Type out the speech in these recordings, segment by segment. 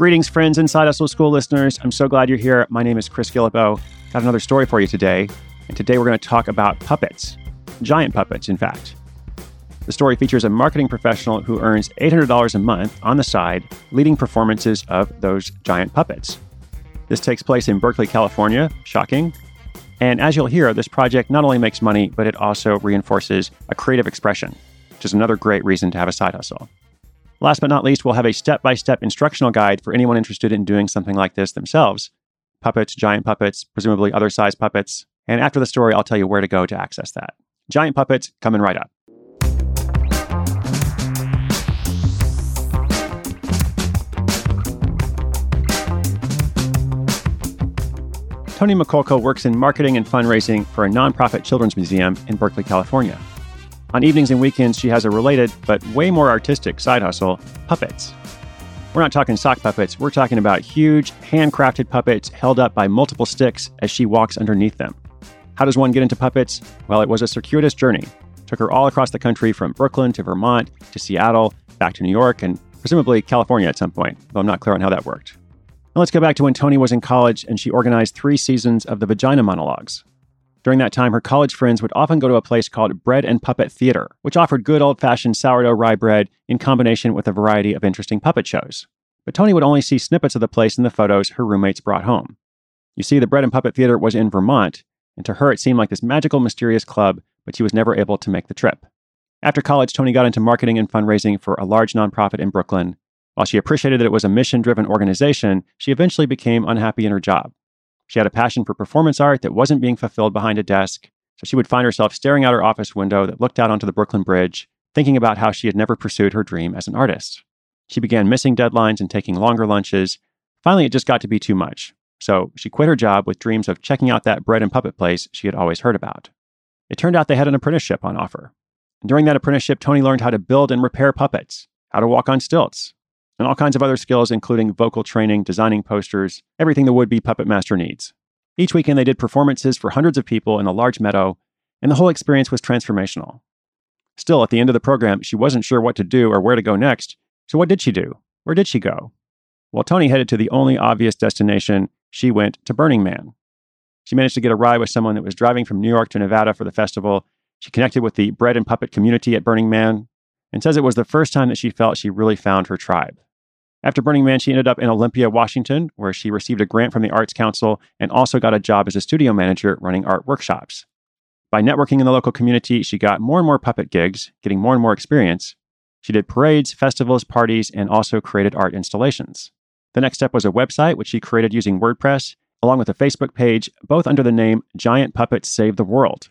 Greetings, friends and Side Hustle School listeners. I'm so glad you're here. My name is Chris Guillebeau. Got another story for you today. And today we're going to talk about puppets, giant puppets, in fact. The story features a marketing professional who earns $800 a month on the side, leading performances of those giant puppets. This takes place in Berkeley, California. Shocking. And as you'll hear, this project not only makes money, but it also reinforces a creative expression, which is another great reason to have a side hustle. Last but not least, we'll have a step by step instructional guide for anyone interested in doing something like this themselves puppets, giant puppets, presumably other size puppets. And after the story, I'll tell you where to go to access that. Giant puppets coming right up. Tony Mikulka works in marketing and fundraising for a nonprofit children's museum in Berkeley, California. On evenings and weekends, she has a related, but way more artistic side hustle puppets. We're not talking sock puppets, we're talking about huge, handcrafted puppets held up by multiple sticks as she walks underneath them. How does one get into puppets? Well, it was a circuitous journey. It took her all across the country from Brooklyn to Vermont to Seattle, back to New York, and presumably California at some point, though I'm not clear on how that worked. Now let's go back to when Tony was in college and she organized three seasons of the Vagina Monologues. During that time, her college friends would often go to a place called Bread and Puppet Theater, which offered good old fashioned sourdough rye bread in combination with a variety of interesting puppet shows. But Tony would only see snippets of the place in the photos her roommates brought home. You see, the Bread and Puppet Theater was in Vermont, and to her it seemed like this magical, mysterious club, but she was never able to make the trip. After college, Tony got into marketing and fundraising for a large nonprofit in Brooklyn, while she appreciated that it was a mission driven organization, she eventually became unhappy in her job. She had a passion for performance art that wasn't being fulfilled behind a desk, so she would find herself staring out her office window that looked out onto the Brooklyn Bridge, thinking about how she had never pursued her dream as an artist. She began missing deadlines and taking longer lunches. Finally, it just got to be too much. So she quit her job with dreams of checking out that bread and puppet place she had always heard about. It turned out they had an apprenticeship on offer. And during that apprenticeship, Tony learned how to build and repair puppets, how to walk on stilts, and all kinds of other skills, including vocal training, designing posters, everything the would be puppet master needs. Each weekend, they did performances for hundreds of people in a large meadow, and the whole experience was transformational. Still, at the end of the program, she wasn't sure what to do or where to go next. So, what did she do? Where did she go? Well, Tony headed to the only obvious destination. She went to Burning Man. She managed to get a ride with someone that was driving from New York to Nevada for the festival. She connected with the bread and puppet community at Burning Man and says it was the first time that she felt she really found her tribe. After Burning Man, she ended up in Olympia, Washington, where she received a grant from the Arts Council and also got a job as a studio manager running art workshops. By networking in the local community, she got more and more puppet gigs, getting more and more experience. She did parades, festivals, parties, and also created art installations. The next step was a website, which she created using WordPress, along with a Facebook page, both under the name Giant Puppets Save the World.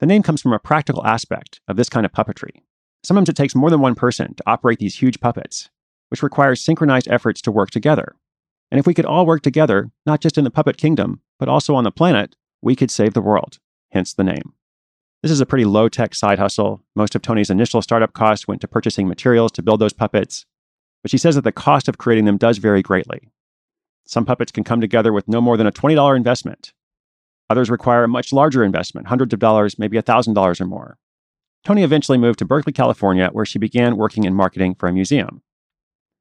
The name comes from a practical aspect of this kind of puppetry. Sometimes it takes more than one person to operate these huge puppets, which requires synchronized efforts to work together. And if we could all work together, not just in the puppet kingdom, but also on the planet, we could save the world, hence the name. This is a pretty low tech side hustle. Most of Tony's initial startup costs went to purchasing materials to build those puppets, but she says that the cost of creating them does vary greatly. Some puppets can come together with no more than a $20 investment. Others require a much larger investment, hundreds of dollars, maybe $1,000 or more. Tony eventually moved to Berkeley, California, where she began working in marketing for a museum.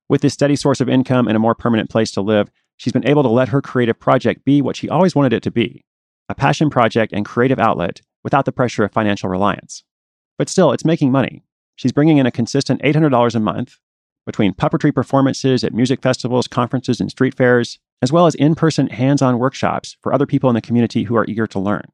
With this steady source of income and a more permanent place to live, she's been able to let her creative project be what she always wanted it to be a passion project and creative outlet without the pressure of financial reliance. But still, it's making money. She's bringing in a consistent $800 a month between puppetry performances at music festivals, conferences, and street fairs, as well as in person hands on workshops for other people in the community who are eager to learn.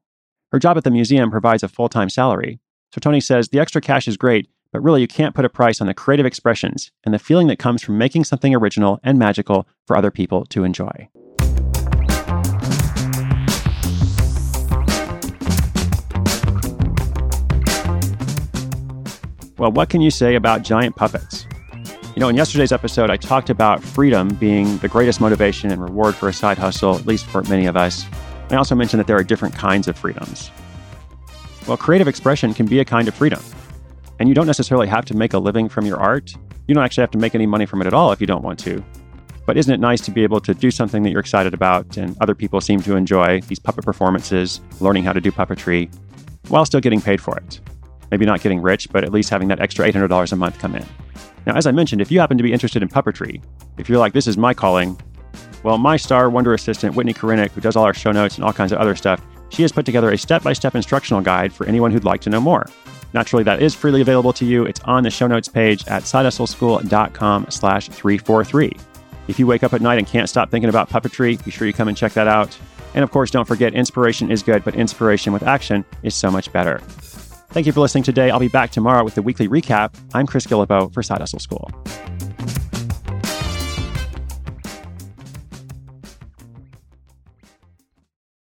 Her job at the museum provides a full time salary, so Tony says the extra cash is great, but really you can't put a price on the creative expressions and the feeling that comes from making something original and magical for other people to enjoy. Well, what can you say about giant puppets? You know, in yesterday's episode, I talked about freedom being the greatest motivation and reward for a side hustle, at least for many of us. I also mentioned that there are different kinds of freedoms. Well, creative expression can be a kind of freedom. And you don't necessarily have to make a living from your art. You don't actually have to make any money from it at all if you don't want to. But isn't it nice to be able to do something that you're excited about and other people seem to enjoy these puppet performances, learning how to do puppetry, while still getting paid for it? Maybe not getting rich, but at least having that extra $800 a month come in. Now, as I mentioned, if you happen to be interested in puppetry, If you're like, this is my calling, well, my star wonder assistant, Whitney Korinek, who does all our show notes and all kinds of other stuff, she has put together a step by step instructional guide for anyone who'd like to know more. Naturally, that is freely available to you. It's on the show notes page at sidehustleschool.com slash 343. If you wake up at night and can't stop thinking about puppetry, be sure you come and check that out. And of course, don't forget inspiration is good, but inspiration with action is so much better. Thank you for listening today. I'll be back tomorrow with the weekly recap. I'm Chris Guillebeau for Side Hustle School.